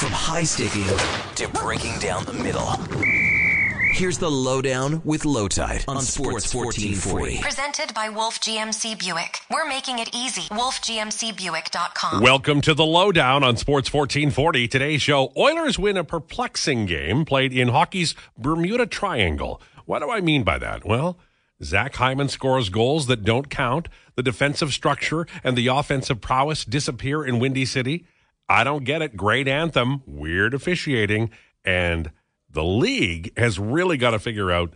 From high sticking to breaking down the middle. Here's the lowdown with Lowetide on Sports 1440. Presented by Wolf GMC Buick. We're making it easy. WolfGMCBuick.com. Welcome to the lowdown on Sports 1440. Today's show Oilers win a perplexing game played in hockey's Bermuda Triangle. What do I mean by that? Well, Zach Hyman scores goals that don't count. The defensive structure and the offensive prowess disappear in Windy City. I don't get it. Great anthem, weird officiating, and the league has really got to figure out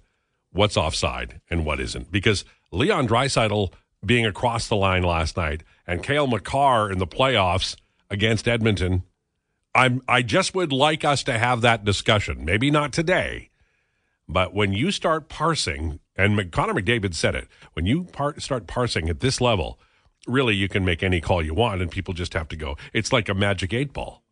what's offside and what isn't. Because Leon Draisaitl being across the line last night and Cale Makar in the playoffs against Edmonton, I'm I just would like us to have that discussion. Maybe not today, but when you start parsing, and Connor McDavid said it, when you par- start parsing at this level, really you can make any call you want, and people just have to go. It's like a magic eight ball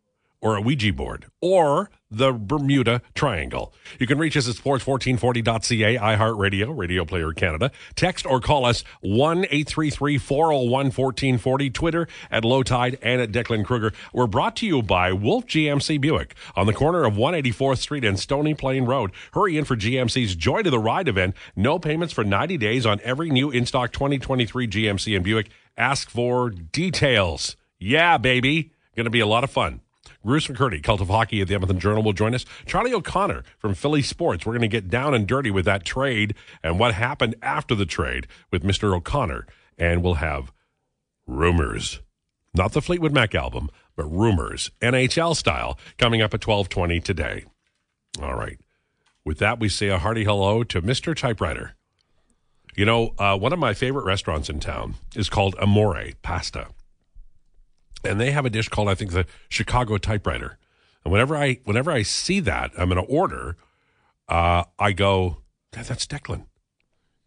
or a Ouija board or the Bermuda Triangle. You can reach us at sports1440.ca, iHeartRadio, Radio Player Canada. Text or call us 1 833 401 1440, Twitter at Lowetide and at Declan Kruger. We're brought to you by Wolf GMC Buick on the corner of 184th Street and Stony Plain Road. Hurry in for GMC's Joy to the Ride event. No payments for 90 days on every new in stock 2023 GMC and Buick. Ask for details. Yeah, baby. Going to be a lot of fun. Bruce McCurdy, Cult of Hockey at the Edmonton Journal, will join us. Charlie O'Connor from PHLY Sports. We're going to get down and dirty with that trade and what happened after the trade with Mr. O'Connor. And we'll have rumors. Not the Fleetwood Mac album, but rumors, NHL style, coming up at 1220 today. All right. With that, we say a hearty hello to Mr. Typewriter. You know, uh, one of my favorite restaurants in town is called Amore Pasta and they have a dish called I think the Chicago typewriter. And whenever I whenever I see that, I'm going to order. Uh, I go, that's Declan.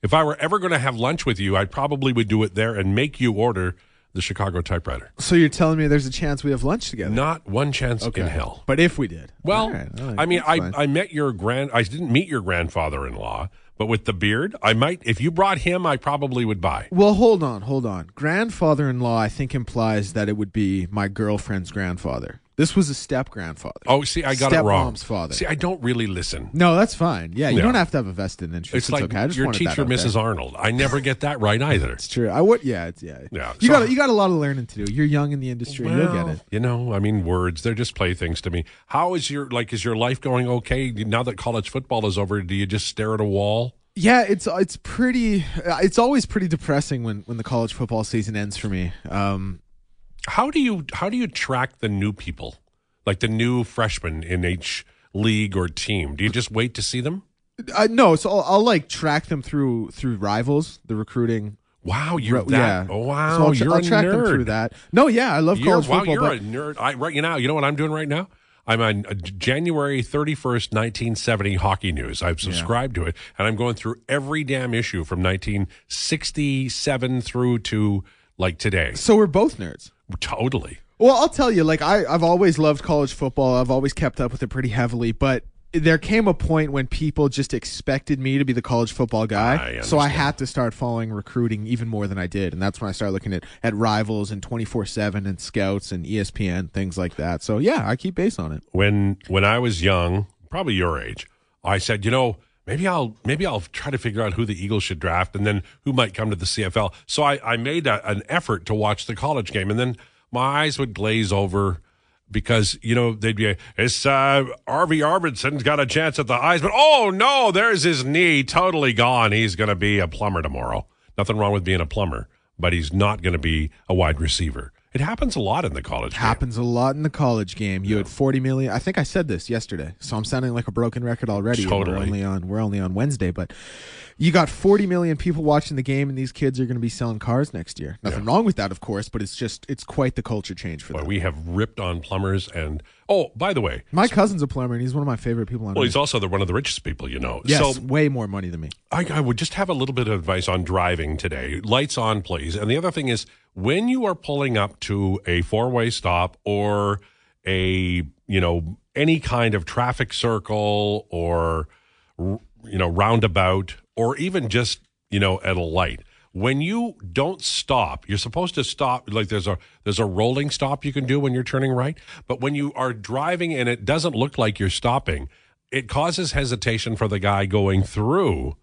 If I were ever going to have lunch with you, I probably would do it there and make you order the Chicago typewriter. So you're telling me there's a chance we have lunch together? Not one chance Okay. in hell. But if we did, Well, All right, all right, I mean, I, fine. I met your grand. I didn't meet your grandfather-in-law, but with the beard, I might. If you brought him, I probably would buy. Well, hold on, hold on. Grandfather-in-law, I think implies that it would be my girlfriend's grandfather. This was a step grandfather. Oh, see, I got it wrong. Stepmom's father. See, I don't really listen. no, that's fine. Yeah, you Yeah. don't have to have a vested interest. It's It's, like okay. I just your wanted that teacher, out there. Mrs. Arnold. I never get that right either. It's true. I would. Yeah, it's yeah. Yeah, You so- got you got a lot of learning to do. You're young in the industry. You'll get it. You know, I mean, words, they're just playthings to me. How is your, like, is your life going okay? Now that college football is over, do you just stare at a wall? Yeah, it's it's pretty. It's always pretty depressing when when the college football season ends for me. Um, How do you, how do you track the new people? Like the new freshmen in each league or team? Do you just wait to see them? I, no, so I'll, I'll like track them through through rivals, the recruiting. Wow, you're that. yeah. Oh, wow, So I'll, you're I'll track nerd. them through that. No, yeah, I love You're, college wow, football. you're but a nerd. I, right you now, you know what I'm doing right now? I'm on uh, January 31st, 1970 Hockey News. I've subscribed to it, and I'm going through every damn issue from 1967 through to like today. so we're both nerds. Totally. Well, I'll tell you, like I, I've always loved college football. I've always kept up with it pretty heavily, but there came a point when people just expected me to be the college football guy. I so I had to start following recruiting even more than I did. And that's when I started looking at, at rivals and 24 7 and scouts and ESPN, things like that. So yeah, I keep base on it. when when I was young, probably your age, I said, you know, maybe I'll maybe I'll try to figure out who the Eagles should draft and then who might come to the CFL. So I, I made a, an effort to watch the college game, and then my eyes would glaze over because you know they'd be it's uh, Arvie Arvidsson's got a chance at the eyes, but Oh no, there's his knee totally gone. He's going to be a plumber tomorrow. Nothing wrong with being a plumber, but he's not going to be a wide receiver. It happens a lot in the college game. Happens a lot in the college game. You had 40 million. I think I said this yesterday, so I'm sounding like a broken record already. Totally. We're only on we're only on Wednesday, but you got 40 million people watching the game, and these kids are going to be selling cars next year. Nothing wrong with that, of course, but it's just it's quite the culture change for Boy, them. we have ripped on plumbers and oh, by the way, My cousin's a plumber, and he's one of my favorite people on well, earth. he's also the, one of the richest people you know. Yes, So way more money than me. I, I would just have a little bit of advice on driving today. Lights on, please. And the other thing is when you are pulling up to a four way stop or a, you know, any kind of traffic circle or, you know, roundabout or even just, you know, at a light, when you don't stop, you're supposed to stop. Like there's a there's a rolling stop you can do when you're turning right, but when you are driving and it doesn't look like you're stopping, it causes hesitation for the guy going through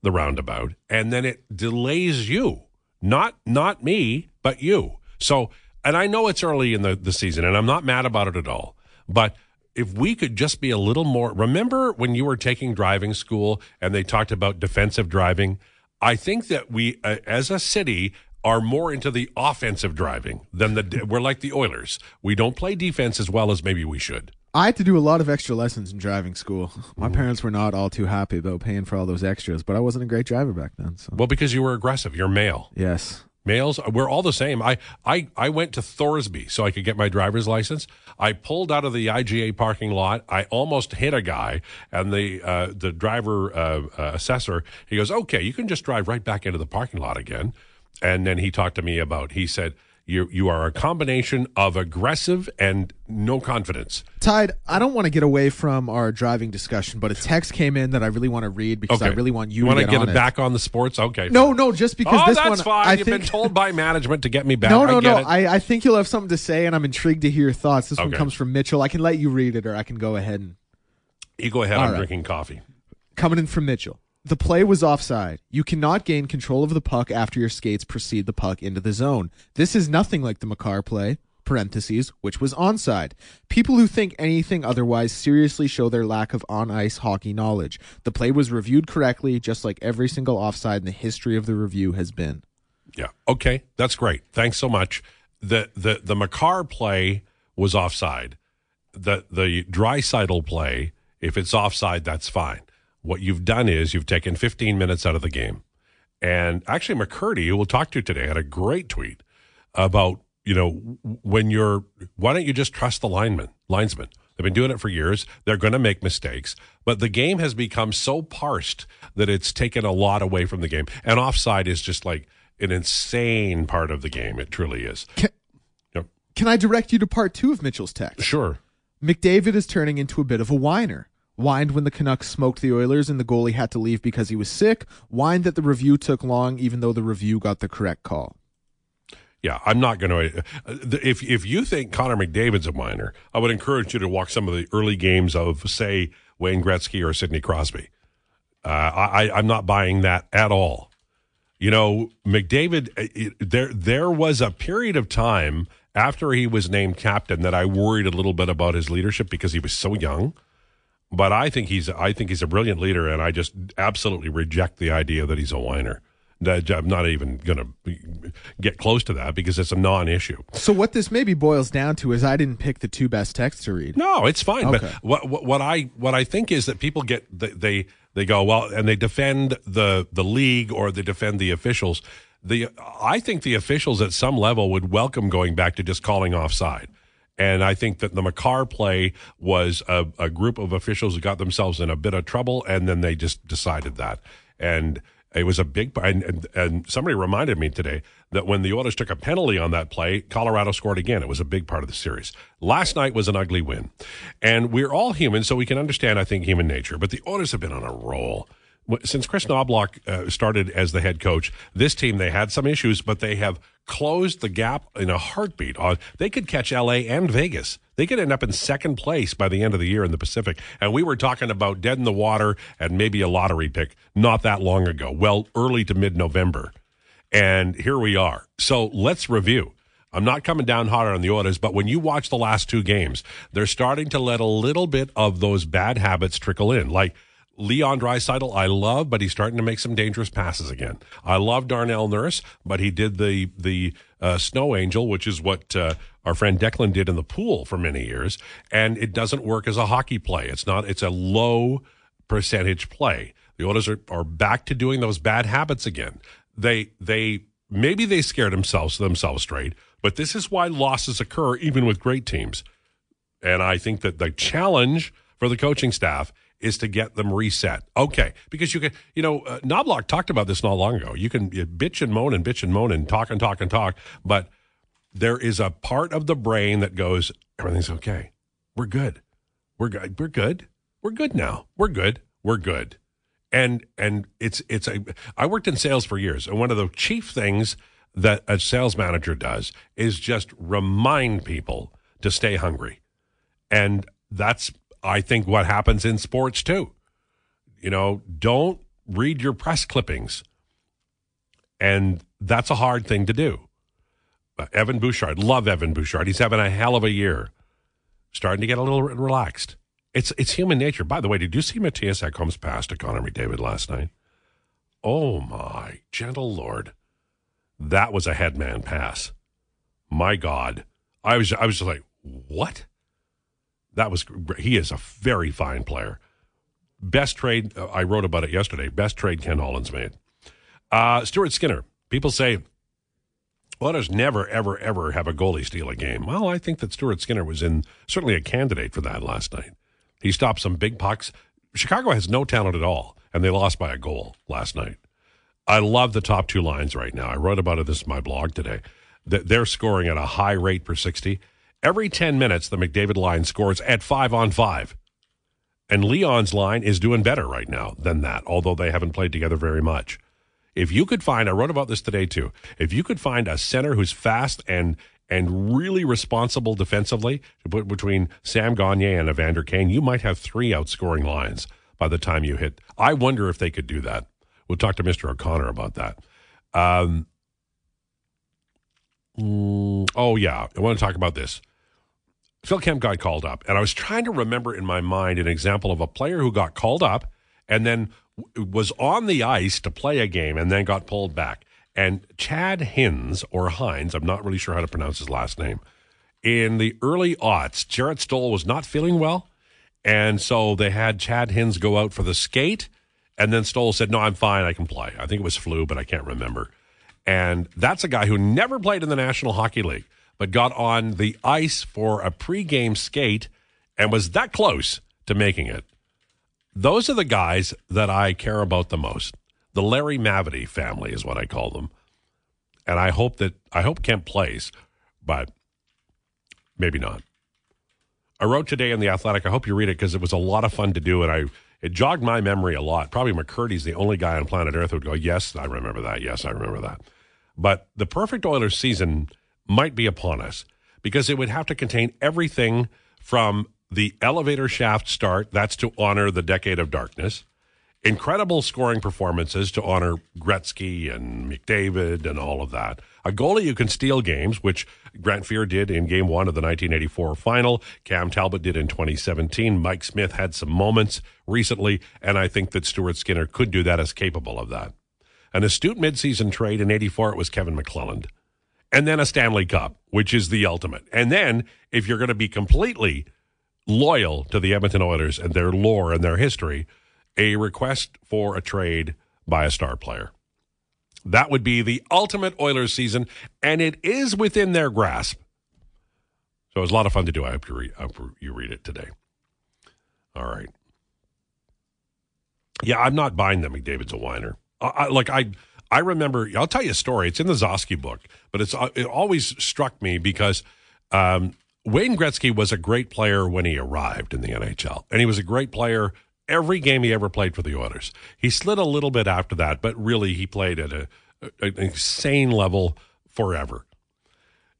the roundabout, and then it delays you. Not not me, but you. So, and I know it's early in the, the season, and I'm not mad about it at all. But if we could just be a little more remember when you were taking driving school and they talked about defensive driving i think that we uh, as a city are more into the offensive driving than the we're like the oilers we don't play defense as well as maybe we should I had to do a lot of extra lessons in driving school. My parents were not all too happy about paying for all those extras, but I wasn't a great driver back then. So well because you were aggressive you're male yes, Males, we're all the same. I, I, I went to Thorsby so I could get my driver's license. I pulled out of the IGA parking lot. I almost hit a guy, and the uh, the driver uh, uh, assessor he goes, "Okay, you can just drive right back into the parking lot again." And then he talked to me about. He said, "You you are a combination of aggressive and no confidence." Tide. I don't want to get away from our driving discussion, but a text came in that I really want to read because I really want you, want to get, it back on the sports. Okay. No, no, just because Oh, this that's one. fine. I You've think, been told by management to get me back. No, I no, get no. I, I think you'll have something to say, and I'm intrigued to hear your thoughts. This one comes from Mitchell. I can let you read it, or I can go ahead and you go ahead. All I'm right. drinking coffee. coming in from Mitchell. The play was offside. You cannot gain control of the puck after your skates precede the puck into the zone. This is nothing like the Makar play, parentheses, which was onside. People who think anything otherwise seriously show their lack of on ice hockey knowledge. The play was reviewed correctly, just like every single offside in the history of the review has been. Yeah. Okay. That's great. Thanks so much. The the the Makar play was offside. The the Draisaitl play, if it's offside, that's fine. What you've done is you've taken 15 minutes out of the game. And actually McCurdy, who we'll talk to today, had a great tweet about, you know, when you're why don't you just trust the lineman, linesman? They've been doing it for years. They're going to make mistakes, but the game has become so parsed that it's taken a lot away from the game. And offside is just like an insane part of the game. It truly is. Can, Yep. can I direct you to part two of Mitchell's text? Sure. McDavid is turning into a bit of a whiner. Whined when the Canucks smoked the Oilers and the goalie had to leave because he was sick. Whined that the review took long, even though the review got the correct call. Yeah, I'm not going to. If if you think Connor McDavid's a minor, I would encourage you to watch some of the early games of, say, Wayne Gretzky or Sidney Crosby. Uh, I, I'm not buying that at all. You know, McDavid. It, there there was a period of time after he was named captain that I worried a little bit about his leadership because he was so young. But I think he's I think he's a brilliant leader, and I just absolutely reject the idea that he's a whiner. I'm not even going to get close to that because it's a non-issue. So what this maybe boils down to is I didn't pick the two best texts to read. No, it's fine. Okay. But what, what what I what I think is that people get they, they they go well and they defend the the league or they defend the officials. The I think the officials at some level would welcome going back to just calling offside. And I think that the Makar play was a, a group of officials who got themselves in a bit of trouble, and then they just decided that. And it was a big and, and and somebody reminded me today that when the Oilers took a penalty on that play, Colorado scored again. It was a big part of the series. Last night was an ugly win, and we're all human, so we can understand. I think human nature, but the Oilers have been on a roll since Chris Knobloch uh, started as the head coach. This team they had some issues, but they have closed the gap in a heartbeat. On they could catch L.A. and Vegas. They could end up in second place by the end of the year in the Pacific. And we were talking about dead in the water and maybe a lottery pick not that long ago. Well, early to mid November. And here we are. So let's review. I'm not coming down hard on the orders, but when you watch the last two games, they're starting to let a little bit of those bad habits trickle in. Like Leon Draisaitl, I love, but he's starting to make some dangerous passes again. I love Darnell Nurse, but he did the the uh, Snow Angel, which is what uh, our friend Declan did in the pool for many years, and it doesn't work as a hockey play. It's not. It's a low percentage play. The Oilers are, are back to doing those bad habits again. They they maybe they scared themselves themselves straight, but this is why losses occur even with great teams. And I think that the challenge for the coaching staff is to get them reset. Okay, because you can, you know, uh, Knobloch talked about this not long ago. You can you bitch and moan and bitch and moan and talk and talk and talk, but there is a part of the brain that goes, everything's okay. We're good. We're good. We're good. We're good now. We're good. We're good. And and it's it's a I worked in sales for years, and one of the chief things that a sales manager does is just remind people to stay hungry. And that's I think what happens in sports too. You know, don't read your press clippings. And that's a hard thing to do. Uh, Evan Bouchard, love Evan Bouchard. He's having a hell of a year. Starting to get a little relaxed. It's it's human nature. By the way, did you see Matthias Ekholm's pass to Connor McDavid last night? Oh my gentle lord, that was a headman pass. My God, I was I was just like, what? That was he is a very fine player. Best trade uh, I wrote about it yesterday. Best trade Ken Holland's made. Uh, Stuart Skinner. People say Oilers never, ever, ever have a goalie steal a game. Well, I think that Stuart Skinner was in certainly a candidate for that last night. He stopped some big pucks. Chicago has no talent at all, and they lost by a goal last night. I love the top two lines right now. I wrote about it this in my blog today. They're scoring at a high rate per 60. Every 10 minutes, the McDavid line scores at five on five. And Leon's line is doing better right now than that, although they haven't played together very much. If you could find, I wrote about this today too. If you could find a center who's fast and and really responsible defensively to put between Sam Gagner and Evander Kane, you might have three outscoring lines by the time you hit. I wonder if they could do that. We'll talk to Mr. O'Connor about that. Um, mm, oh yeah, I want to talk about this. Phil Kemp got called up, and I was trying to remember in my mind an example of a player who got called up and then was on the ice to play a game and then got pulled back. And Chad Hinz, or Hines, I'm not really sure how to pronounce his last name, in the early aughts, Jarrett Stoll was not feeling well. And so they had Chad Hinz go out for the skate. And then Stoll said, No, I'm fine. I can play. I think it was flu, but I can't remember. And that's a guy who never played in the National Hockey League, but got on the ice for a pregame skate and was that close to making it. Those are the guys that I care about the most. The Larry Mavety family is what I call them. And I hope that I hope Kemp plays, but maybe not. I wrote today in the Athletic. I hope you read it because it was a lot of fun to do, and I it jogged my memory a lot. Probably McCurdy's the only guy on planet Earth who would go, "Yes, I remember that. Yes, I remember that." But the perfect Oilers season might be upon us because it would have to contain everything from the elevator shaft start. That's to honor the decade of darkness. Incredible scoring performances to honor Gretzky and McDavid and all of that. A goalie who can steal games, which Grant Fuhr did in game one of the 1984 final. Cam Talbot did in 2017. Mike Smith had some moments recently, and I think that Stuart Skinner could do that as capable of that. An astute midseason trade in 84, it was Kevin McClelland. And then a Stanley Cup, which is the ultimate. And then, if you're going to be completely loyal to the Edmonton Oilers and their lore and their history, a request for a trade by a star player. That would be the ultimate Oilers season, and it is within their grasp. So it was a lot of fun to do. I hope you read, hope you read it today. All right. Yeah, I'm not buying that McDavid's a whiner. I, I, like I, I remember. I'll tell you a story. It's in the Zosky book, but it's it always struck me because um, Wayne Gretzky was a great player when he arrived in the NHL, and he was a great player every game he ever played for the Oilers. He slid a little bit after that, but really he played at a, a, an insane level forever.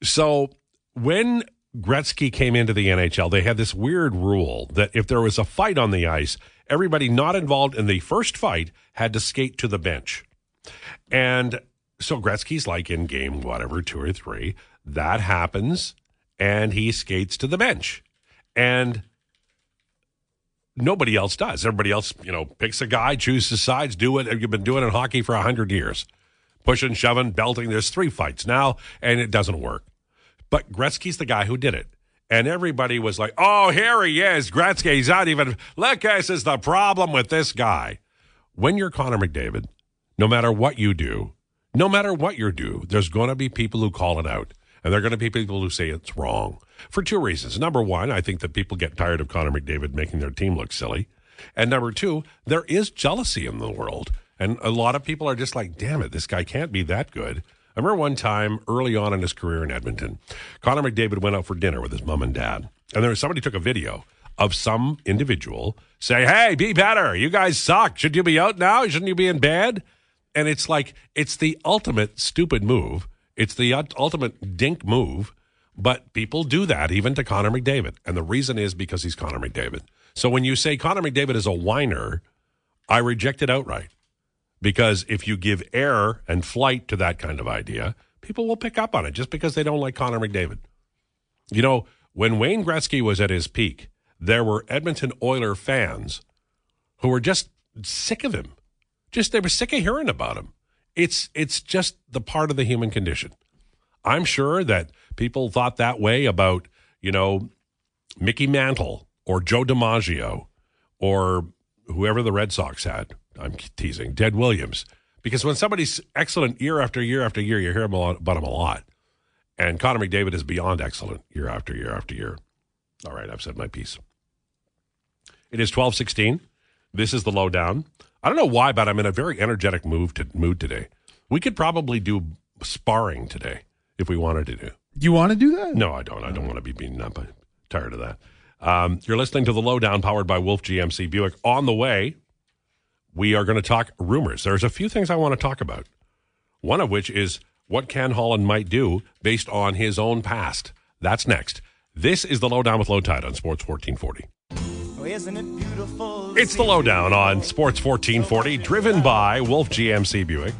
So when Gretzky came into the NHL, they had this weird rule that if there was a fight on the ice, everybody not involved in the first fight had to skate to the bench. And so Gretzky's like in game whatever, two or three. That happens and he skates to the bench. And nobody else does. Everybody else, you know, picks a guy, chooses sides, do it. You've been doing in hockey for 100 years. Pushing, shoving, belting. There's three fights now, and it doesn't work. But Gretzky's the guy who did it. And everybody was like, oh, here he is. Gretzky, he's not even. This is the problem with this guy. When you're Connor McDavid, no matter what you do, no matter what you do, there's going to be people who call it out. And there are going to be people who say it's wrong for two reasons. Number one, I think that people get tired of Connor McDavid making their team look silly. And number two, there is jealousy in the world. And a lot of people are just like, damn it, this guy can't be that good. I remember one time early on in his career in Edmonton, Connor McDavid went out for dinner with his mom and dad. And there was somebody took a video of some individual say, "Hey, be better. You guys suck. Should you be out now? Shouldn't you be in bed?" And it's like it's the ultimate stupid move. It's the ultimate dink move. But people do that even to Connor McDavid, and the reason is because he's Connor McDavid. So when you say Connor McDavid is a whiner, I reject it outright because if you give air and flight to that kind of idea, people will pick up on it just because they don't like Connor McDavid. You know, when Wayne Gretzky was at his peak, there were Edmonton Oiler fans who were just sick of him. Just they were sick of hearing about him. It's it's just the part of the human condition. I'm sure that people thought that way about, you know, Mickey Mantle or Joe DiMaggio or whoever the Red Sox had. I'm teasing. Ted Williams. Because when somebody's excellent year after year after year, you hear about him a lot. And Connor McDavid is beyond excellent year after year after year. All right, I've said my piece. It is 1216. This is the lowdown. I don't know why, but I'm in a very energetic move to, mood today. We could probably do sparring today if we wanted to do. You want to do that? No, I don't. I don't want to be beaten up. I'm tired of that. Um, you're listening to the lowdown powered by Wolf GMC Buick. On the way, we are going to talk rumors. There's a few things I want to talk about. One of which is what Ken Holland might do based on his own past. That's next. This is the lowdown with Lowetide on Sports 1440. Isn't it? It's the lowdown on Sports 1440, driven by Wolf GMC Buick.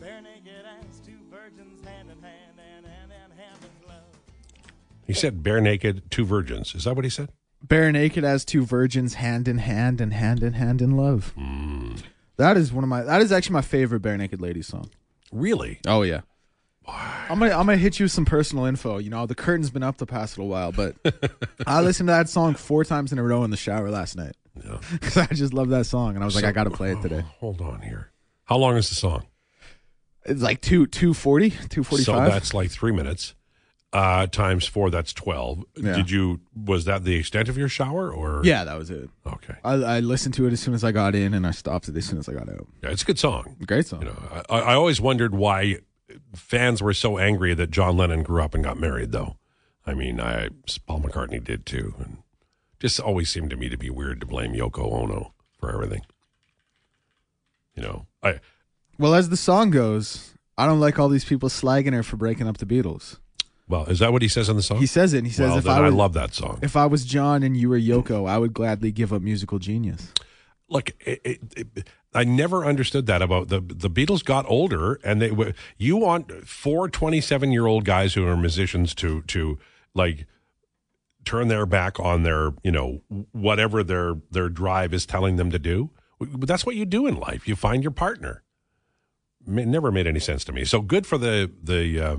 Bare naked two virgins, hand in hand, and hand in hand in glove. He said bare naked, two virgins. Is that what he said? Bare naked as two virgins, hand in hand and hand in hand in love. Hmm. That is one of my. That is actually my favorite bare naked ladies song. Really? Oh yeah. I'm gonna I'm gonna hit you with some personal info. You know the curtain's been up the past little while, but I listened to that song four times in a row in the shower last night Yeah. because I just love that song, and I was like, I gotta play it today. Hold on here. How long is the song? It's like two two forty, two forty So that's like three minutes. Uh, times four, that's 12. Yeah. Did you, was that the extent of your shower or? yeah, that was it. Okay. I, I listened to it as soon as I got in, and I stopped it as soon as I got out. Yeah, it's a good song. Great song. You know, I, I always wondered why fans were so angry that John Lennon grew up and got married, though. I mean, I Paul McCartney did too, and just always seemed to me to be weird to blame Yoko Ono for everything. You know, I Well, as the song goes, I don't like all these people slagging her for breaking up the Beatles. well, is that what he says in the song? He says it. And he says, well, "If I I, love that song. if I was John and you were Yoko, I would gladly give up musical genius." Look, it, it, it, I never understood that about the the Beatles. Got older, and they. You want four 27 year old guys who are musicians to to like turn their back on their you know whatever their their drive is telling them to do. But that's what you do in life. You find your partner. It never made any sense to me. So good for the the uh,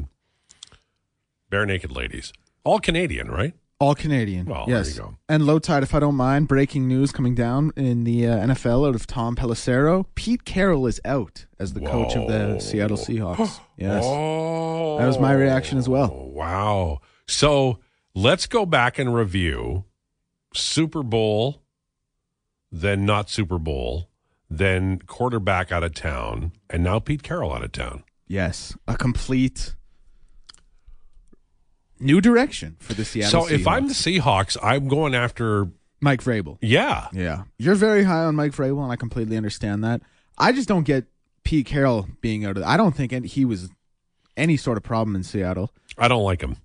bare naked ladies. All Canadian, right? All Canadian. Well, there yes. you go. And Lowetide, if I don't mind, breaking news coming down in the uh, NFL out of Tom Pelissero. Pete Carroll is out as the coach of the Seattle Seahawks. Yes. Oh, That was my reaction as well. Wow. So let's go back and review Super Bowl, then not Super Bowl, then quarterback out of town, and now Pete Carroll out of town. Yes. A complete new direction for the Seattle so if I'm the Seahawks. I'm going after, Mike Vrabel. yeah. Yeah. You're very high on Mike Vrabel, and I completely understand that. I just don't get Pete Carroll being out of I don't think any- he was any sort of problem in Seattle. I don't like him.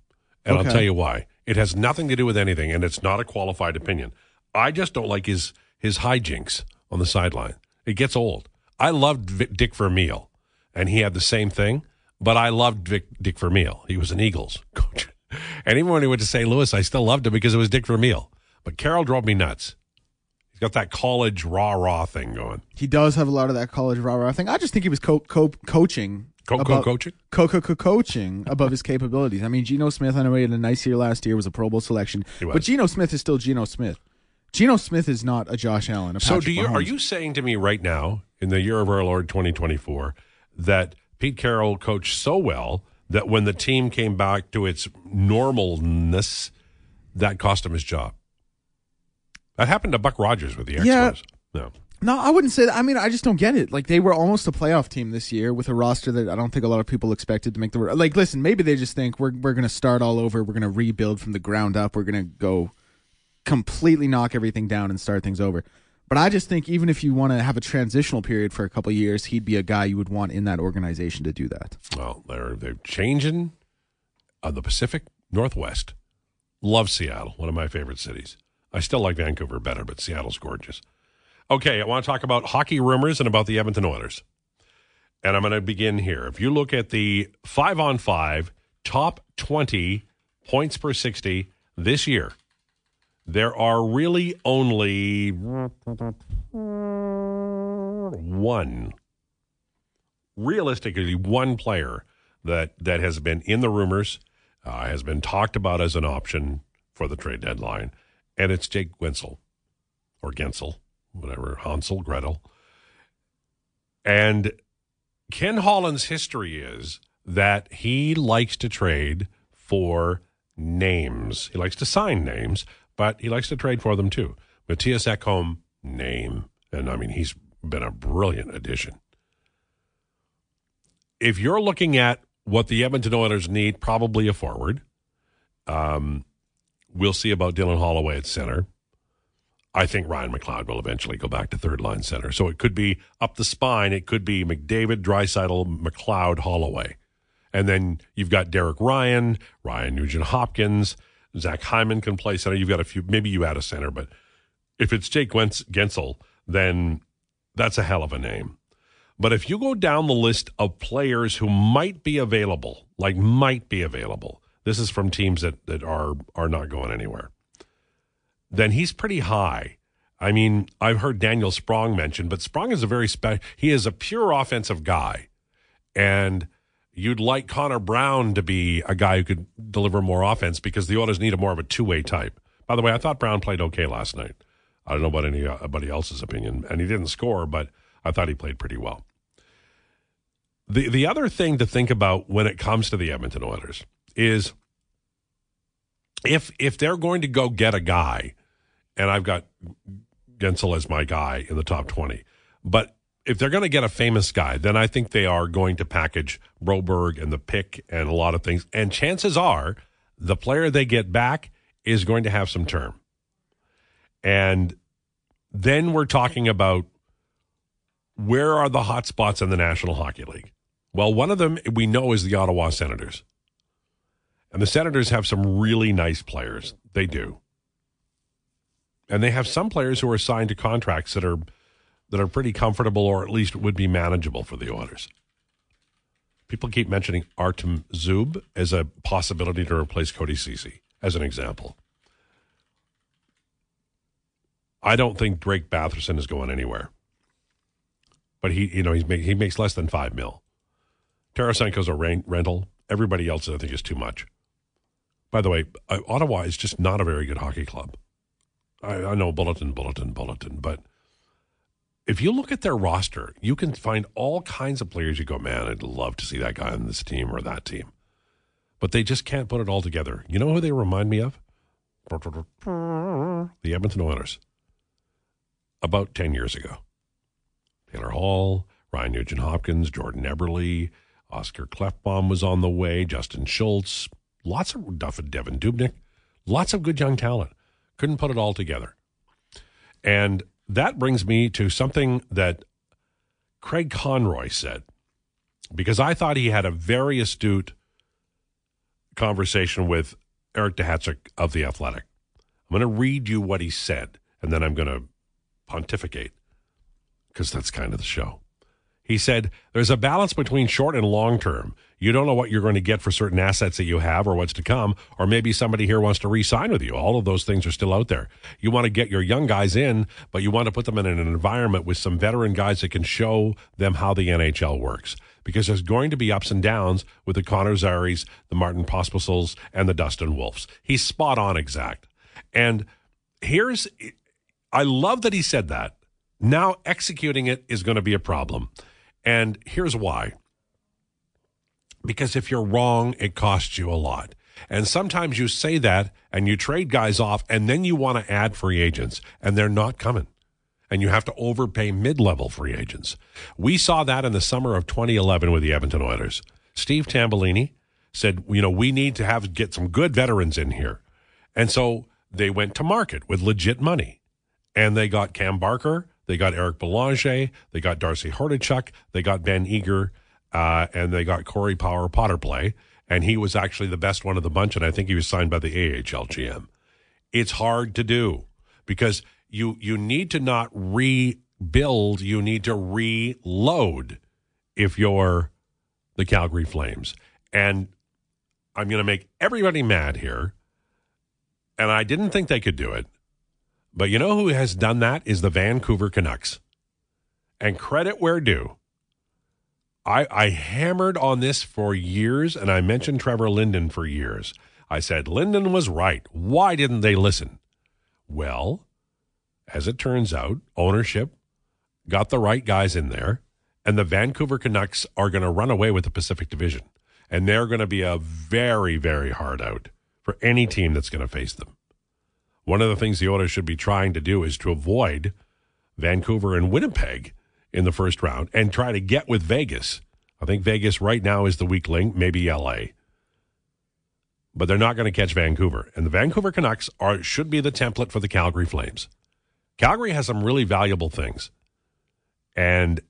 And Okay. I'll tell you why. It has nothing to do with anything, and it's not a qualified opinion. I just don't like his his hijinks on the sideline. It gets old. I loved Vic, Dick Vermeil, and he had the same thing, but I loved Vic, Dick Vermeil. He was an Eagles coach. And even when he went to St. Louis, I still loved him because it was Dick Vermeil. But Carroll drove me nuts. He's got that college rah rah thing going. He does have a lot of that college rah rah thing. I just think he was co- co- coaching. Co- co- above- coaching? Co- co- co- coaching above his capabilities. I mean, Geno Smith, I know he had a nice year last year, was a Pro Bowl selection. But Geno Smith is still Geno Smith. Geno Smith is not a Josh Allen. A So do you are you saying to me right now in the year of our Lord 2024 that Pete Carroll coached so well that when the team came back to its normalness that cost him his job? That happened to Buck Rogers with the Expos. Yeah. No. No, I wouldn't say that. I mean, I just don't get it. Like they were almost a playoff team this year with a roster that I don't think a lot of people expected to make the. Like, listen, maybe they just think we're we're going to start all over. We're going to rebuild from the ground up. We're going to go completely knock everything down and start things over. But I just think even if you want to have a transitional period for a couple years, he'd be a guy you would want in that organization to do that. Well, they're they're changing on the Pacific Northwest. Love Seattle, one of my favorite cities. I still like Vancouver better, but Seattle's gorgeous. Okay, I want to talk about hockey rumors and about the Edmonton Oilers. And I'm going to begin here. If you look at the five on five top 20 points per 60 this year, there are really only one, realistically, one player that, that has been in the rumors, uh, has been talked about as an option for the trade deadline, and it's Jake Guentzel or Guentzel, whatever, Hansel, Gretel. And Ken Holland's history is that he likes to trade for names. He likes to sign names, but he likes to trade for them too. Matthias Ekholm, name. And I mean, he's been a brilliant addition. If you're looking at what the Edmonton Oilers need, probably a forward. Um, we'll see about Dylan Holloway at center. I think Ryan McLeod will eventually go back to third line center. So it could be up the spine. It could be McDavid, Draisaitl, McLeod, Holloway. And then you've got Derek Ryan, Ryan Nugent Hopkins, Zach Hyman can play center. You've got a few, maybe you add a center, but if it's Jake Gens- Guentzel, then that's a hell of a name. But if you go down the list of players who might be available, like might be available, this is from teams that, that are are not going anywhere, then he's pretty high. I mean, I've heard Daniel Sprong mentioned, but Sprong is a very special, he is a pure offensive guy. And you'd like Connor Brown to be a guy who could deliver more offense because the Oilers need a more of a two way type. By the way, I thought Brown played okay last night. I don't know about uh, anybody else's opinion, and he didn't score, but I thought he played pretty well. The the other thing to think about when it comes to the Edmonton Oilers is if if they're going to go get a guy, and I've got Guentzel as my guy in the top twenty, but if they're going to get a famous guy, then I think they are going to package Broberg and the pick and a lot of things. And chances are the player they get back is going to have some term. And then we're talking about where are the hot spots in the National Hockey League? Well, one of them we know is the Ottawa Senators. And the Senators have some really nice players. They do. And they have some players who are signed to contracts that are that are pretty comfortable or at least would be manageable for the Oilers. People keep mentioning Artem Zub as a possibility to replace Cody Ceci, as an example. I don't think Drake Batherson is going anywhere. But he, you know, he's make, he makes less than five mil. Tarasenko's a rent, rental. Everybody else, I think, is too much. By the way, uh, Ottawa is just not a very good hockey club. I, I know bulletin, bulletin, bulletin, but if you look at their roster, you can find all kinds of players you go, man, I'd love to see that guy on this team or that team. But they just can't put it all together. You know who they remind me of? The Edmonton Oilers. About 10 years ago. Taylor Hall, Ryan Nugent Hopkins, Jordan Eberle, Oscar Klefbom was on the way, Justin Schultz, lots of Duff and Devan Dubnyk, lots of good young talent. Couldn't put it all together. And that brings me to something that Craig Conroy said, because I thought he had a very astute conversation with Eric Duhatschek of The Athletic. I'm going to read you what he said, and then I'm going to pontificate, because that's kind of the show. He said, There's a balance between short and long term. You don't know what you're going to get for certain assets that you have or what's to come, or maybe somebody here wants to re sign with you. All of those things are still out there. You want to get your young guys in, but you want to put them in an environment with some veteran guys that can show them how the NHL works. Because there's going to be ups and downs with the Connor Zarys, the Martin Pospisils, and the Dustin Wolfs. He's spot on exact. And here's, I love that he said that. Now executing it is going to be a problem. And here's why. Because if you're wrong, it costs you a lot. And sometimes you say that and you trade guys off and then you want to add free agents and they're not coming. and you have to overpay mid-level free agents. We saw that in the summer of 2011 with the Edmonton Oilers. Steve Tambellini said, you know, we need to have get some good veterans in here. And so they went to market with legit money. And they got Cam Barker, they got Eric Belanger, they got Darcy Hordichuk, they got Ben Eager, uh, and they got Corey Power Potter play. And he was actually the best one of the bunch, and I think he was signed by the AHL GM. It's hard to do because you you need to not rebuild, you need to reload if you're the Calgary Flames. And I'm going to make everybody mad here. And I didn't think they could do it. But you know who has done that is the Vancouver Canucks. And credit where due. I, I hammered on this for years, and I mentioned Trevor Linden for years. I said Linden was right. Why didn't they listen? Well, as it turns out, ownership got the right guys in there, and the Vancouver Canucks are going to run away with the Pacific Division. And they're going to be a very, very hard out for any team that's going to face them. One of the things the Oilers should be trying to do is to avoid Vancouver and Winnipeg in the first round and try to get with Vegas. I think Vegas right now is the weak link, maybe LA. But they're not going to catch Vancouver. And the Vancouver Canucks are should be the template for the Calgary Flames. Calgary has some really valuable things. And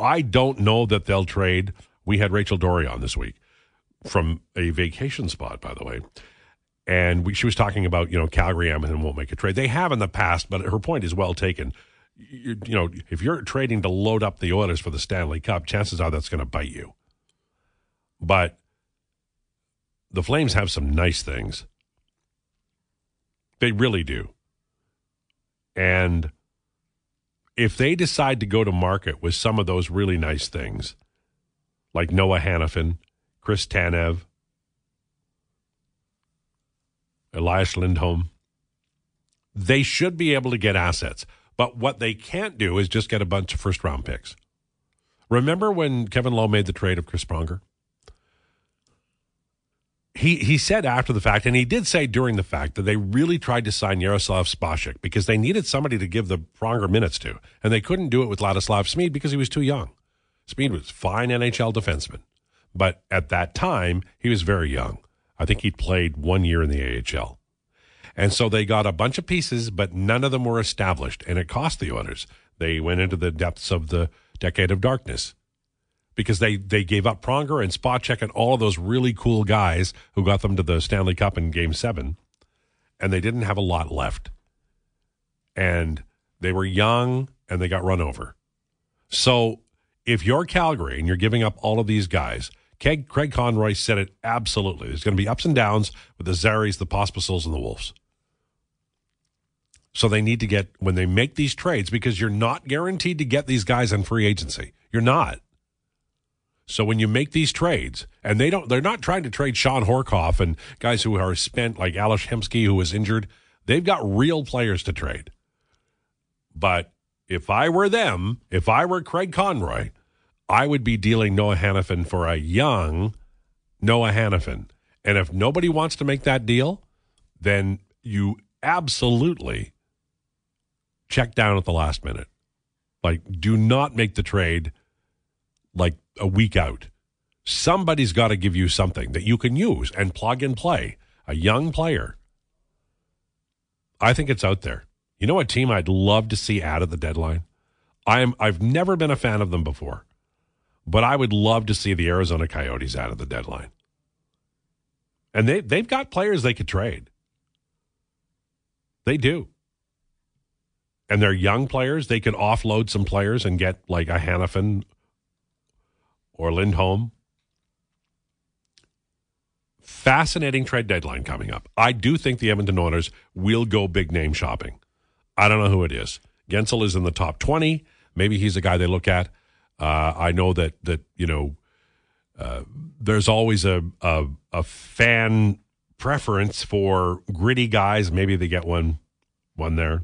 I don't know that they'll trade. We had Rachel Doerrie on this week from a vacation spot, by the way. And we, she was talking about, you know, Calgary Edmonton won't make a trade. They have in the past, but her point is well taken. You, you know, if you're trading to load up the Oilers for the Stanley Cup, chances are that's going to bite you. But the Flames have some nice things. They really do. And if they decide to go to market with some of those really nice things, like Noah Hanifin, Chris Tanev, Elias Lindholm, they should be able to get assets. But what they can't do is just get a bunch of first round picks. Remember when Kevin Lowe made the trade of Chris Pronger? He he said after the fact, and he did say during the fact that they really tried to sign Jaroslav Spacek because they needed somebody to give the Pronger minutes to, and they couldn't do it with Ladislav Smid because he was too young. Smid was fine NHL defenseman, but at that time he was very young. I think he'd played one year in the AHL. And so they got a bunch of pieces, but none of them were established, and it cost the Oilers. They went into the depths of the decade of darkness because they, they gave up Pronger and Spacek and all of those really cool guys who got them to the Stanley Cup in Game 7, and they didn't have a lot left. And they were young, and they got run over. So if you're Calgary and you're giving up all of these guys – Craig, Craig Conroy said it absolutely. There's going to be ups and downs with the Zarys, the Pospisils, and the Wolves. So they need to get when they make these trades because you're not guaranteed to get these guys in free agency. You're not. So when you make these trades, and they don't, they're not trying to trade Shawn Horcoff and guys who are spent like Ales Hemsky, who was injured. They've got real players to trade. But if I were them, if I were Craig Conroy, I would be dealing Noah Hanifin for a young Noah Hanifin. And if nobody wants to make that deal, then you absolutely check down at the last minute. Like, do not make the trade like a week out. Somebody's got to give you something that you can use and plug and play. A young player. I think it's out there. You know what team I'd love to see out of the deadline? I'm I've never been a fan of them before. But I would love to see the Arizona Coyotes out of the deadline. And they, they've got players they could trade. They do. And they're young players. They could offload some players and get like a Hanifin or Lindholm. Fascinating trade deadline coming up. I do think the Edmonton Oilers will go big name shopping. I don't know who it is. Guentzel is in the top 20. Maybe he's a guy they look at. Uh, I know that that you know uh, there's always a, a a fan preference for gritty guys. Maybe they get one one there.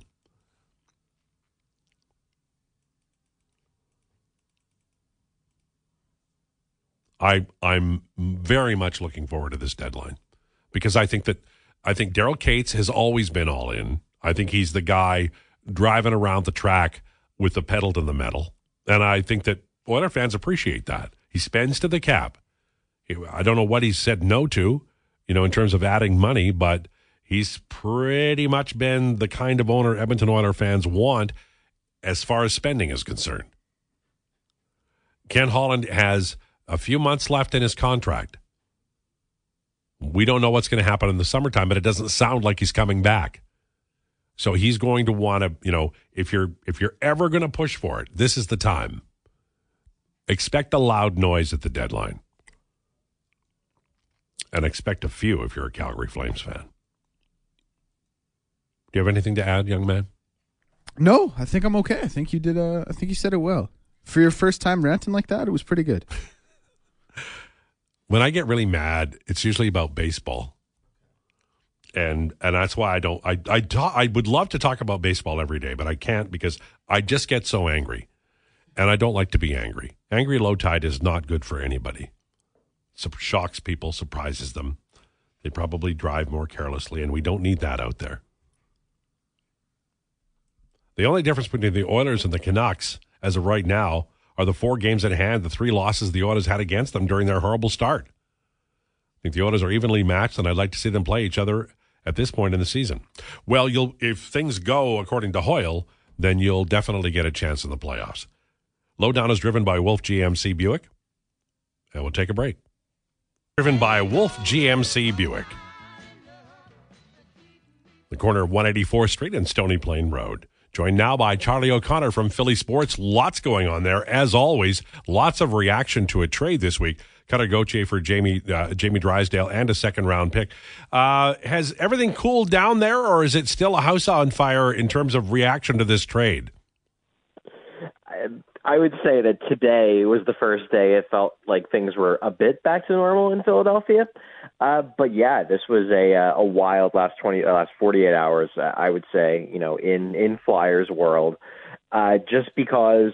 I I'm very much looking forward to this deadline because I think that I think Daryl Katz has always been all in. I think he's the guy driving around the track with the pedal to the metal. And I think that Oiler fans appreciate that. He spends to the cap. I don't know what he said no to, you know, in terms of adding money, but he's pretty much been the kind of owner Edmonton Oiler fans want as far as spending is concerned. Ken Holland has a few months left in his contract. We don't know what's going to happen in the summertime, but it doesn't sound like he's coming back. So he's going to want to, you know, if you're if you're ever going to push for it, this is the time. Expect a loud noise at the deadline. And expect a few if you're a Calgary Flames fan. Do you have anything to add, young man? No, I think I'm okay. I think you did. Uh, I think you said it well. For your first time ranting like that, it was pretty good. when I get really mad, it's usually about baseball. And and that's why I don't I I talk, I would love to talk about baseball every day, but I can't because I just get so angry. And I don't like to be angry. Angry Lowetide is not good for anybody. It shocks people, surprises them. They probably drive more carelessly and we don't need that out there. The only difference between the Oilers and the Canucks as of right now are the four games at hand, the three losses the Oilers had against them during their horrible start. I think the Oilers are evenly matched, and I'd like to see them play each other at this point in the season. Well, you'll if things go according to Hoyle, then you'll definitely get a chance in the playoffs. Lowdown is driven by Wolf GMC Buick, and we'll take a break. Driven by Wolf GMC Buick. The corner of 184th Street and Stony Plain Road. Joined now by Charlie O'Connor from PHLY Sports. Lots going on there, as always. Lots of reaction to a trade this week. Cutter Gauthier for Jamie uh, Jamie Drysdale and a second round pick. Uh, has everything cooled down there, or is it still a house on fire in terms of reaction to this trade? I would say that today was the first day it felt like things were a bit back to normal in Philadelphia. Uh, but yeah, this was a uh, a wild last twenty uh, last forty eight hours. Uh, I would say you know in in Flyers world, uh, just because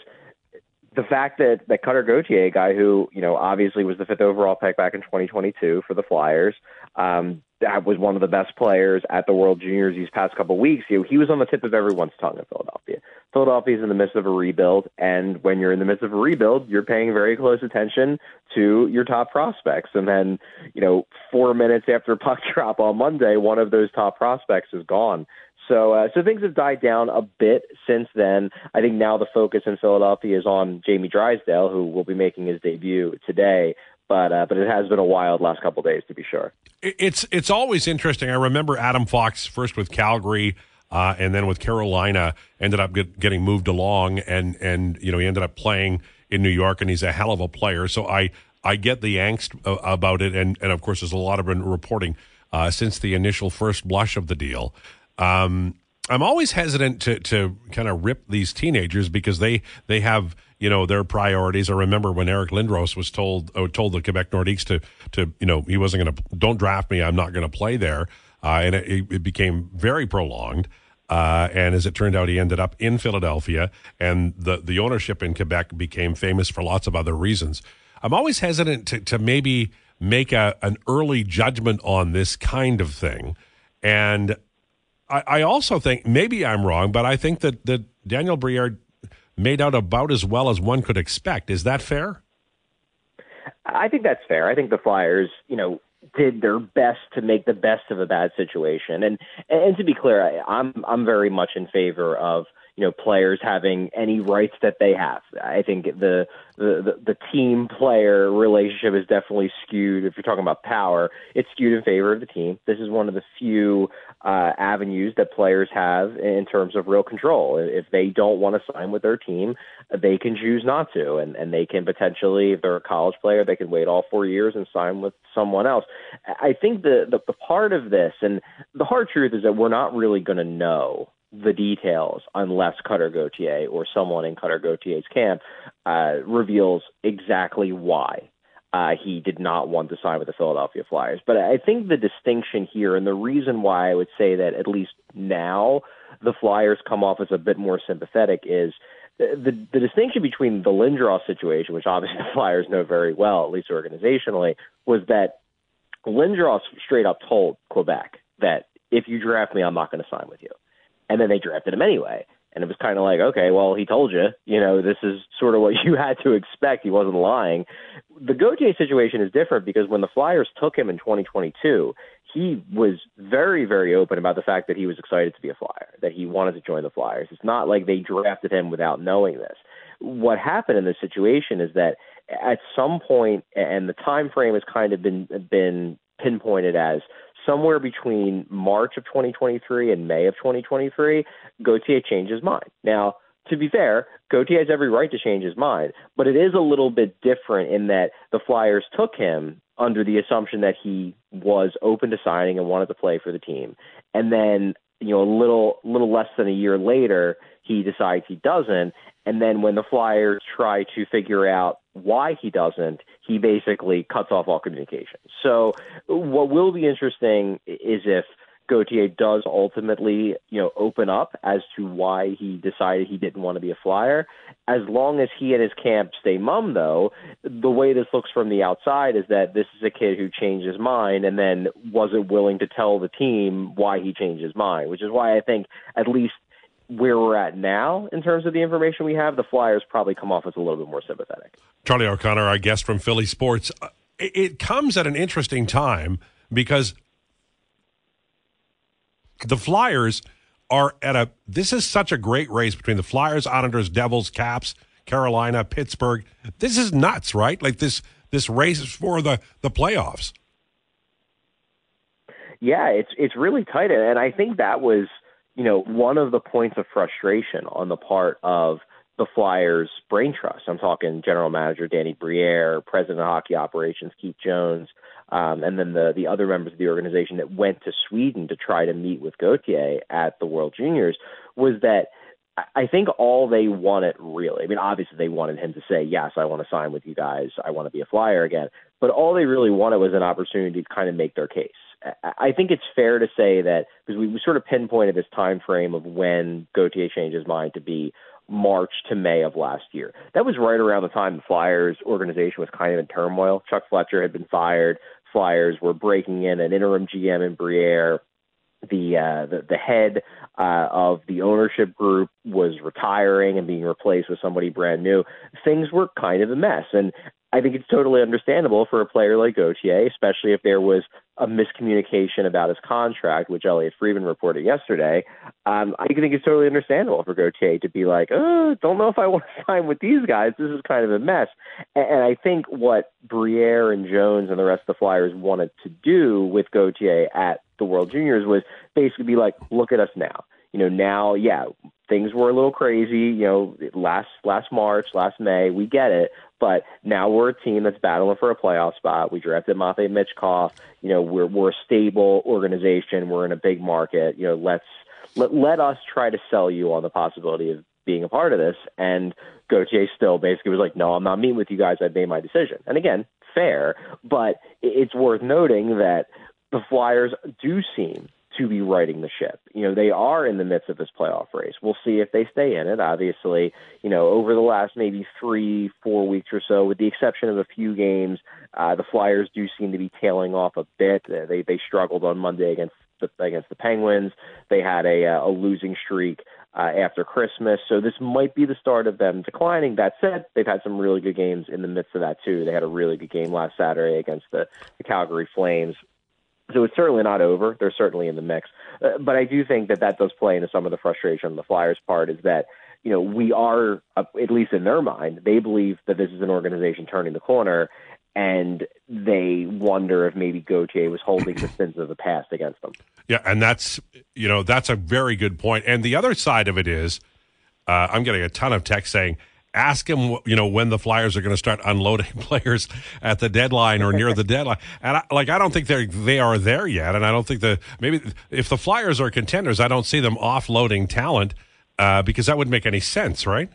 the fact that that Cutter Gauthier, a guy who you know obviously was the fifth overall pick back in 2022 for the Flyers, um, that was one of the best players at the World Juniors these past couple weeks. You know, he was on the tip of everyone's tongue in Philadelphia. Philadelphia's in the midst of a rebuild, and when you're in the midst of a rebuild, you're paying very close attention to your top prospects. And then, you know, four minutes after puck drop on Monday, one of those top prospects is gone. So, uh, so things have died down a bit since then. I think now the focus in Philadelphia is on Jamie Drysdale, who will be making his debut today. But uh, but it has been a wild last couple days to be sure. It's it's always interesting. I remember Adam Fox first with Calgary. Uh, and then with Carolina, ended up get, getting moved along, and and you know he ended up playing in New York, and he's a hell of a player. So I I get the angst uh, about it, and and of course there's a lot of reporting uh, since the initial first blush of the deal. Um, I'm always hesitant to to kind of rip these teenagers because they they have you know their priorities. I remember when Eric Lindros was told uh, told the Quebec Nordiques to to you know he wasn't going to don't draft me. I'm not going to play there, uh, and it, it became very prolonged. Uh, and as it turned out, he ended up in Philadelphia, and the the ownership in Quebec became famous for lots of other reasons. I'm always hesitant to to maybe make a an early judgment on this kind of thing, and I, I also think maybe I'm wrong, but I think that that Daniel Briere made out about as well as one could expect. Is that fair? I think that's fair. I think the Flyers, you know, did their best to make the best of a bad situation. And and to be clear, I, I'm I'm very much in favor of you know players having any rights that they have. I think the the the, the team player relationship is definitely skewed. If you're talking about power, it's skewed in favor of the team. This is one of the few uh, avenues that players have in terms of real control. If they don't want to sign with their team, they can choose not to, and and they can potentially, if they're a college player, they can wait all four years and sign with someone else. I think the the, the part of this, and the hard truth is that we're not really going to know the details unless Cutter Gauthier or someone in Cutter Gauthier's camp uh, reveals exactly why uh, he did not want to sign with the Philadelphia Flyers. But I think the distinction here, and the reason why I would say that at least now the Flyers come off as a bit more sympathetic is the, the, the distinction between the Lindros situation, which obviously the Flyers know very well, at least organizationally, was that Lindros straight up told Quebec that if you draft me, I'm not going to sign with you and then they drafted him anyway. And it was kind of like, okay, well, he told you, you know, this is sort of what you had to expect. He wasn't lying. The Gauthier situation is different because when the Flyers took him in 2022, he was very, very open about the fact that he was excited to be a Flyer, that he wanted to join the Flyers. It's not like they drafted him without knowing this. What happened in this situation is that at some point, and the time frame has kind of been been pinpointed as somewhere between March of 2023 and May of 2023, Gauthier changed his mind. Now, to be fair, Gauthier has every right to change his mind, but it is a little bit different in that the Flyers took him under the assumption that he was open to signing and wanted to play for the team. And then, you know, a little little less than a year later, he decides he doesn't. And then when the Flyers try to figure out why he doesn't, he basically cuts off all communication. So what will be interesting is if Gauthier does ultimately, you know, open up as to why he decided he didn't want to be a flyer. As long as he and his camp stay mum, though, the way this looks from the outside is that this is a kid who changed his mind and then wasn't willing to tell the team why he changed his mind, which is why I think at least where we're at now in terms of the information we have, the Flyers probably come off as a little bit more sympathetic. Charlie O'Connor, our guest from PHLY Sports. Uh, It comes at an interesting time because the Flyers are at a. This is such a great race between the Flyers, Islanders, Devils, Caps, Carolina, Pittsburgh. This is nuts, right? Like this this race is for the the playoffs. Yeah, it's it's really tight, and I think that was you know one of the points of frustration on the part of the Flyers brain trust. I'm talking general manager Danny Briere, president of hockey operations Keith Jones, um, and then the the other members of the organization that went to Sweden to try to meet with Gauthier at the World Juniors was that. I- I think all they wanted really, I mean, obviously they wanted him to say, yes, I want to sign with you guys. I want to be a flyer again. But all they really wanted was an opportunity to kind of make their case. I- think it's fair to say that because we, we sort of pinpointed this time frame of when Gauthier changed his mind to be March to May of last year. That was right around the time the Flyers organization was kind of in turmoil. Chuck Fletcher had been fired. Flyers were breaking in an interim GM in Briere. The, uh, the the head uh, of the ownership group was retiring and being replaced with somebody brand new. Things were kind of a mess, and I think it's totally understandable for a player like Gauthier, especially if there was a miscommunication about his contract, which Elliot Friedman reported yesterday. Um, I think it's totally understandable for Gauthier to be like, oh, don't know if I want to sign with these guys. This is kind of a mess. And, and I think what Briere and Jones and the rest of the Flyers wanted to do with Gauthier at the World Juniors was basically be like, look at us now. You know, now, yeah, things were a little crazy. You know, last last March, last May, we get it. But now we're a team that's battling for a playoff spot. We drafted Matvei Michkov. You know, we're we're a stable organization. We're in a big market. You know, let's let let us try to sell you on the possibility of being a part of this. And Gauthier still basically was like, no, I'm not meeting with you guys. I've made my decision. And again, fair, but it's worth noting that the Flyers do seem to be righting the ship. You know, they are in the midst of this playoff race. We'll see if they stay in it. Obviously, you know, over the last maybe three, four weeks or so, with the exception of a few games, uh, the Flyers do seem to be tailing off a bit. They they struggled on Monday against the, against the Penguins. They had a uh, a losing streak uh, after Christmas, so this might be the start of them declining. That said, they've had some really good games in the midst of that too. They had a really good game last Saturday against the, the Calgary Flames. So it's certainly not over. They're certainly in the mix. Uh, but I do think that that does play into some of the frustration on the Flyers' part is that, you know, we are, uh, at least in their mind, they believe that this is an organization turning the corner, and they wonder if maybe Gauthier was holding the sins of the past against them. Yeah, and that's you know that's a very good point. And the other side of it is, uh, I'm getting a ton of text saying, ask him, you know, when the Flyers are going to start unloading players at the deadline or near the deadline. And I, like, I don't think they they are there yet. And I don't think the maybe if the Flyers are contenders, I don't see them offloading talent uh, because that wouldn't make any sense, right?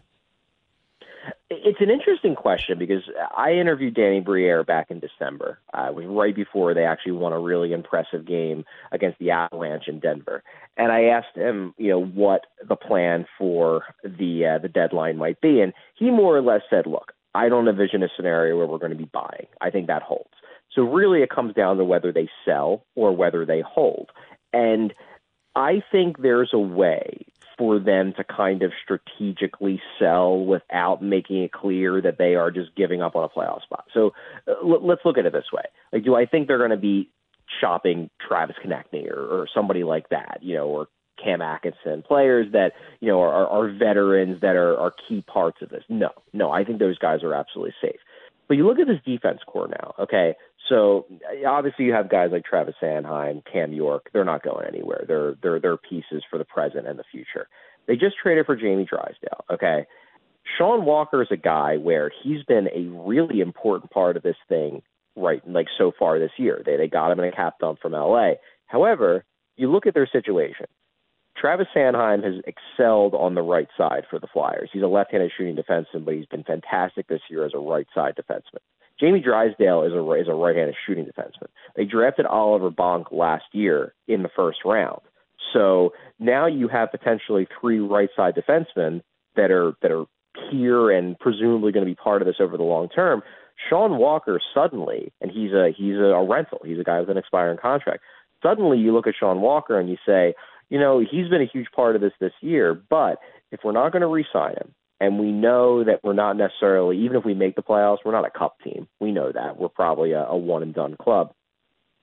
It's an interesting question because I interviewed Danny Briere back in December. Uh, it was right before they actually won a really impressive game against the Avalanche in Denver, and I asked him, you know, what the plan for the uh, the deadline might be, and he more or less said, "Look, I don't envision a scenario where we're going to be buying. I think that holds. So really, it comes down to whether they sell or whether they hold, and I think there's a way for them to kind of strategically sell without making it clear that they are just giving up on a playoff spot. So uh, l- let's look at it this way. Like, do I think they're going to be shopping Travis Konecny or, or somebody like that, you know, or Cam Atkinson, players that you know are, are veterans that are, are key parts of this. No, no, I think those guys are absolutely safe. But you look at this defense corps now. Okay, so obviously you have guys like Travis Sanheim, Cam York. They're not going anywhere. They're they're they're pieces for the present and the future. They just traded for Jamie Drysdale. Okay, Sean Walker is a guy where he's been a really important part of this thing right like so far this year. They they got him in a cap dump from LA. However, you look at their situation. Travis Sanheim has excelled on the right side for the Flyers. He's a left-handed shooting defenseman, but he's been fantastic this year as a right side defenseman. Jamie Drysdale is a is a right-handed shooting defenseman. They drafted Oliver Bonk last year in the first round. So now you have potentially three right side defensemen that are that are here and presumably going to be part of this over the long term. Sean Walker suddenly, and he's a he's a, rental. He's a guy with an expiring contract. Suddenly, you look at Sean Walker and you say, you know, he's been a huge part of this this year. But if we're not going to re-sign him, and we know that we're not necessarily, even if we make the playoffs, we're not a cup team. We know that we're probably a, a one and done club.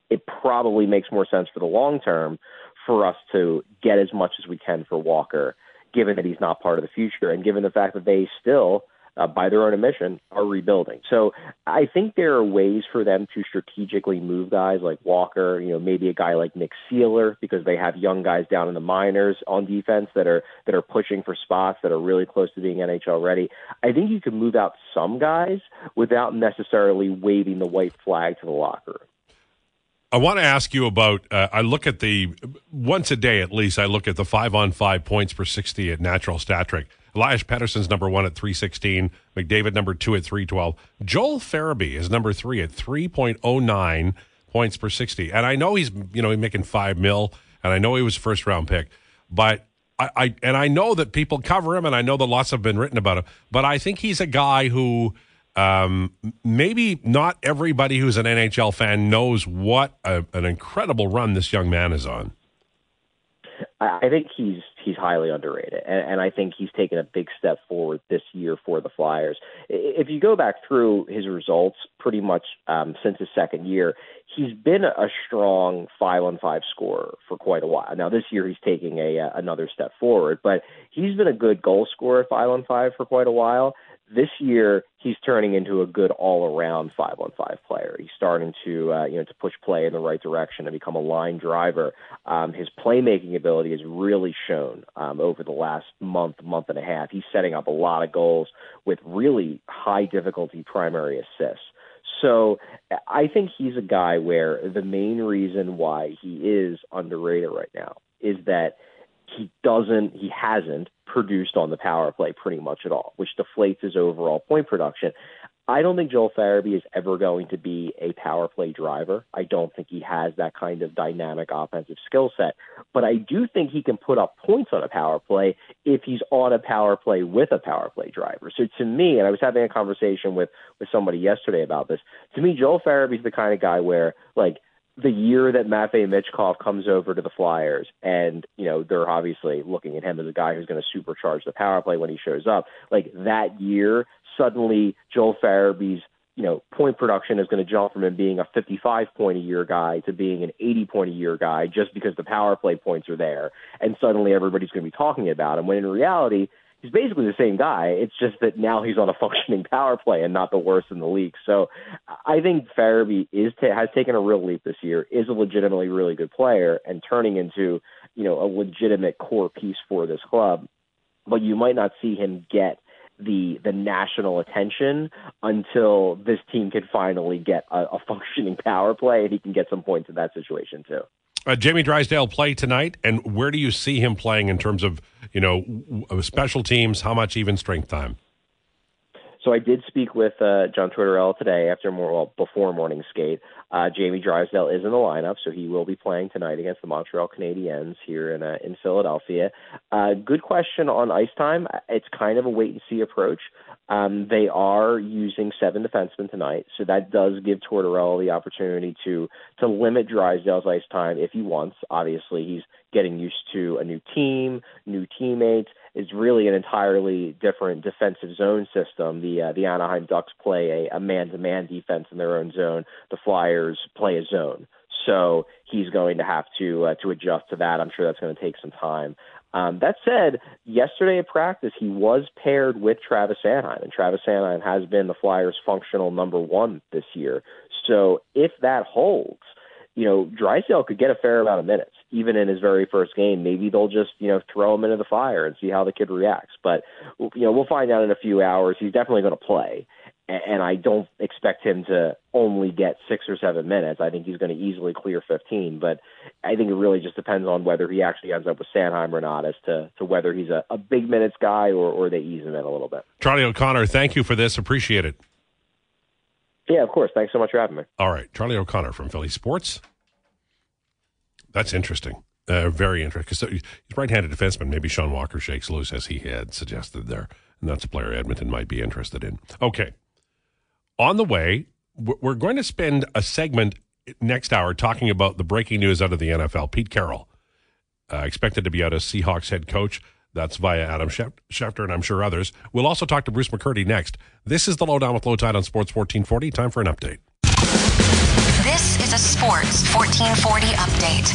It probably makes more sense for the long term for us to get as much as we can for Walker, given that he's not part of the future, and given the fact that they still uh, by their own admission, are rebuilding. So I think there are ways for them to strategically move guys like Walker, you know, maybe a guy like Nick Seeler, because they have young guys down in the minors on defense that are that are pushing for spots that are really close to being NHL ready. I think you can move out some guys without necessarily waving the white flag to the locker room. I want to ask you about. Uh, I look at the once a day at least. I look at the five on five points per sixty at Natural Stat Trick. Elias Pettersson's number one at 316. McDavid number two at 312. Joel Farabee is number three at 3.09 points per 60. And I know he's, you know, he's making five mil, and I know he was first round pick, but I, I and I know that people cover him, and I know that lots have been written about him, but I think he's a guy who um, maybe not everybody who's an NHL fan knows what a, an incredible run this young man is on. I think he's he's highly underrated, and, and I think he's taken a big step forward this year for the Flyers. If you go back through his results, pretty much um, since his second year, he's been a strong five on five scorer for quite a while. Now this year he's taking a uh, another step forward, but he's been a good goal scorer five on five for quite a while. This year, he's turning into a good all-around five-on-five player. He's starting to, uh, you know, to push play in the right direction and become a line driver. Um, his playmaking ability has really shown um, over the last month, month and a half. He's setting up a lot of goals with really high difficulty primary assists. So I think he's a guy where the main reason why he is underrated right now is that he doesn't, he hasn't produced on the power play pretty much at all, which deflates his overall point production. I don't think Joel Farabee is ever going to be a power play driver. I don't think he has that kind of dynamic offensive skill set. But I do think he can put up points on a power play if he's on a power play with a power play driver. So to me, and I was having a conversation with with somebody yesterday about this. To me, Joel Farabee is the kind of guy where like the year that Matvey Michkov comes over to the Flyers, and you know they're obviously looking at him as a guy who's going to supercharge the power play when he shows up. Like that year, suddenly Joel Farabee's you know point production is going to jump from him being a 55 point a year guy to being an 80 point a year guy just because the power play points are there, and suddenly everybody's going to be talking about him. When in reality, he's basically the same guy. It's just that now he's on a functioning power play and not the worst in the league. So I think Farabee is ta- has taken a real leap this year. Is a legitimately really good player and turning into you know a legitimate core piece for this club. But you might not see him get the the national attention until this team can finally get a, a functioning power play and he can get some points in that situation too. Uh, Jamie Drysdale play tonight, and where do you see him playing in terms of you know special teams? How much even strength time? So I did speak with uh, John Tortorella today after more well before morning skate. Uh, Jamie Drysdale is in the lineup, so he will be playing tonight against the Montreal Canadiens here in uh, in Philadelphia. Uh, good question on ice time. It's kind of a wait and see approach. Um, they are using seven defensemen tonight, so that does give Tortorella the opportunity to to limit Drysdale's ice time if he wants. Obviously, he's getting used to a new team, new teammates. It's really an entirely different defensive zone system. The uh, the Anaheim Ducks play a, a man-to-man defense in their own zone. The Flyers play a zone. So he's going to have to uh, to adjust to that. I'm sure that's going to take some time. Um, that said, yesterday at practice, he was paired with Travis Sanheim, and Travis Sanheim has been the Flyers' functional number one this year. So if that holds, you know, Drysdale could get a fair amount of minutes, even in his very first game. Maybe they'll just, you know, throw him into the fire and see how the kid reacts. But, you know, we'll find out in a few hours. He's definitely going to play. And I don't expect him to only get six or seven minutes. I think he's going to easily clear 15. But I think it really just depends on whether he actually ends up with Sanheim or not as to, to whether he's a, a big minutes guy or, or they ease him in a little bit. Charlie O'Connor, thank you for this. Appreciate it. Yeah, of course. Thanks so much for having me. All right. Charlie O'Connor from PHLY Sports. That's interesting. Uh, very interesting. Because he's right handed defenseman. Maybe Sean Walker shakes loose, as he had suggested there. And that's a player Edmonton might be interested in. Okay. On the way, we're going to spend a segment next hour talking about the breaking news out of the NFL. Pete Carroll, uh, expected to be out as Seahawks head coach. That's via Adam Schefter and I'm sure others. We'll also talk to Bruce McCurdy next. This is the Lowdown with Lowetide on Sports 1440. Time for an update. A Sports 1440 update.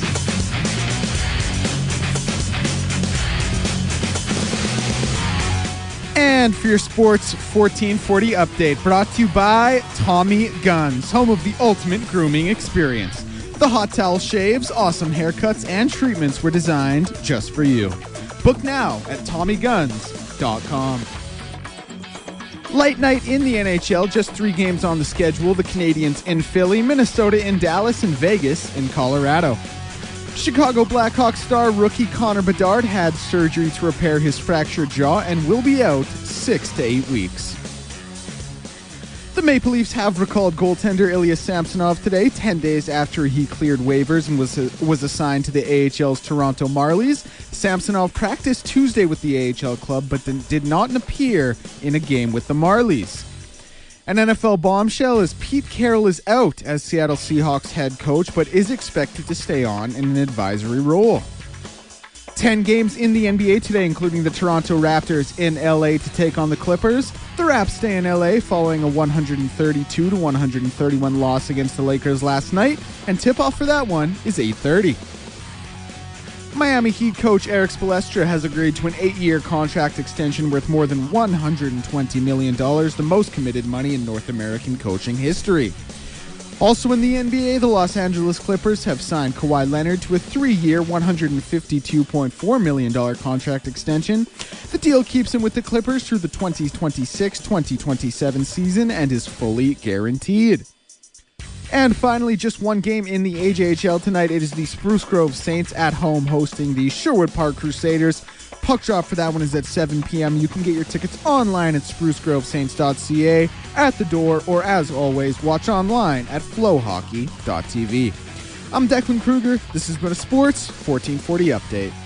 And for your Sports 1440 update, brought to you by Tommy Guns, home of the ultimate grooming experience. The hot towel shaves, awesome haircuts, and treatments were designed just for you. Book now at TommyGuns.com. Light night in the NHL, just three games on the schedule. The Canadiens in Philly, Minnesota in Dallas, and Vegas in Colorado. Chicago Blackhawks star rookie Connor Bedard had surgery to repair his fractured jaw and will be out six to eight weeks. The Maple Leafs have recalled goaltender Ilya Samsonov today, 10 days after he cleared waivers and was, was assigned to the AHL's Toronto Marlies. Samsonov practiced Tuesday with the AHL club but did not appear in a game with the Marlies. An NFL bombshell is Pete Carroll is out as Seattle Seahawks head coach, but is expected to stay on in an advisory role. 10 games in the NBA today, including the Toronto Raptors in LA to take on the Clippers. The Raps stay in LA following a 132 to 131 loss against the Lakers last night, and tip-off for that one is 8:30. Miami Heat coach Erik Spoelstra has agreed to an eight-year contract extension worth more than $120 million, the most committed money in North American coaching history. Also in the NBA, the Los Angeles Clippers have signed Kawhi Leonard to a three-year, $152.4 million contract extension. The deal keeps him with the Clippers through the 2026-2027 season and is fully guaranteed. And finally, just one game in the AJHL tonight. It is the Spruce Grove Saints at home hosting the Sherwood Park Crusaders. Puck drop for that one is at 7 p.m. You can get your tickets online at sprucegrovesaints.ca, at the door, or as always, watch online at flohockey.tv. I'm Declan Kruger. This has been a Sports 1440 update.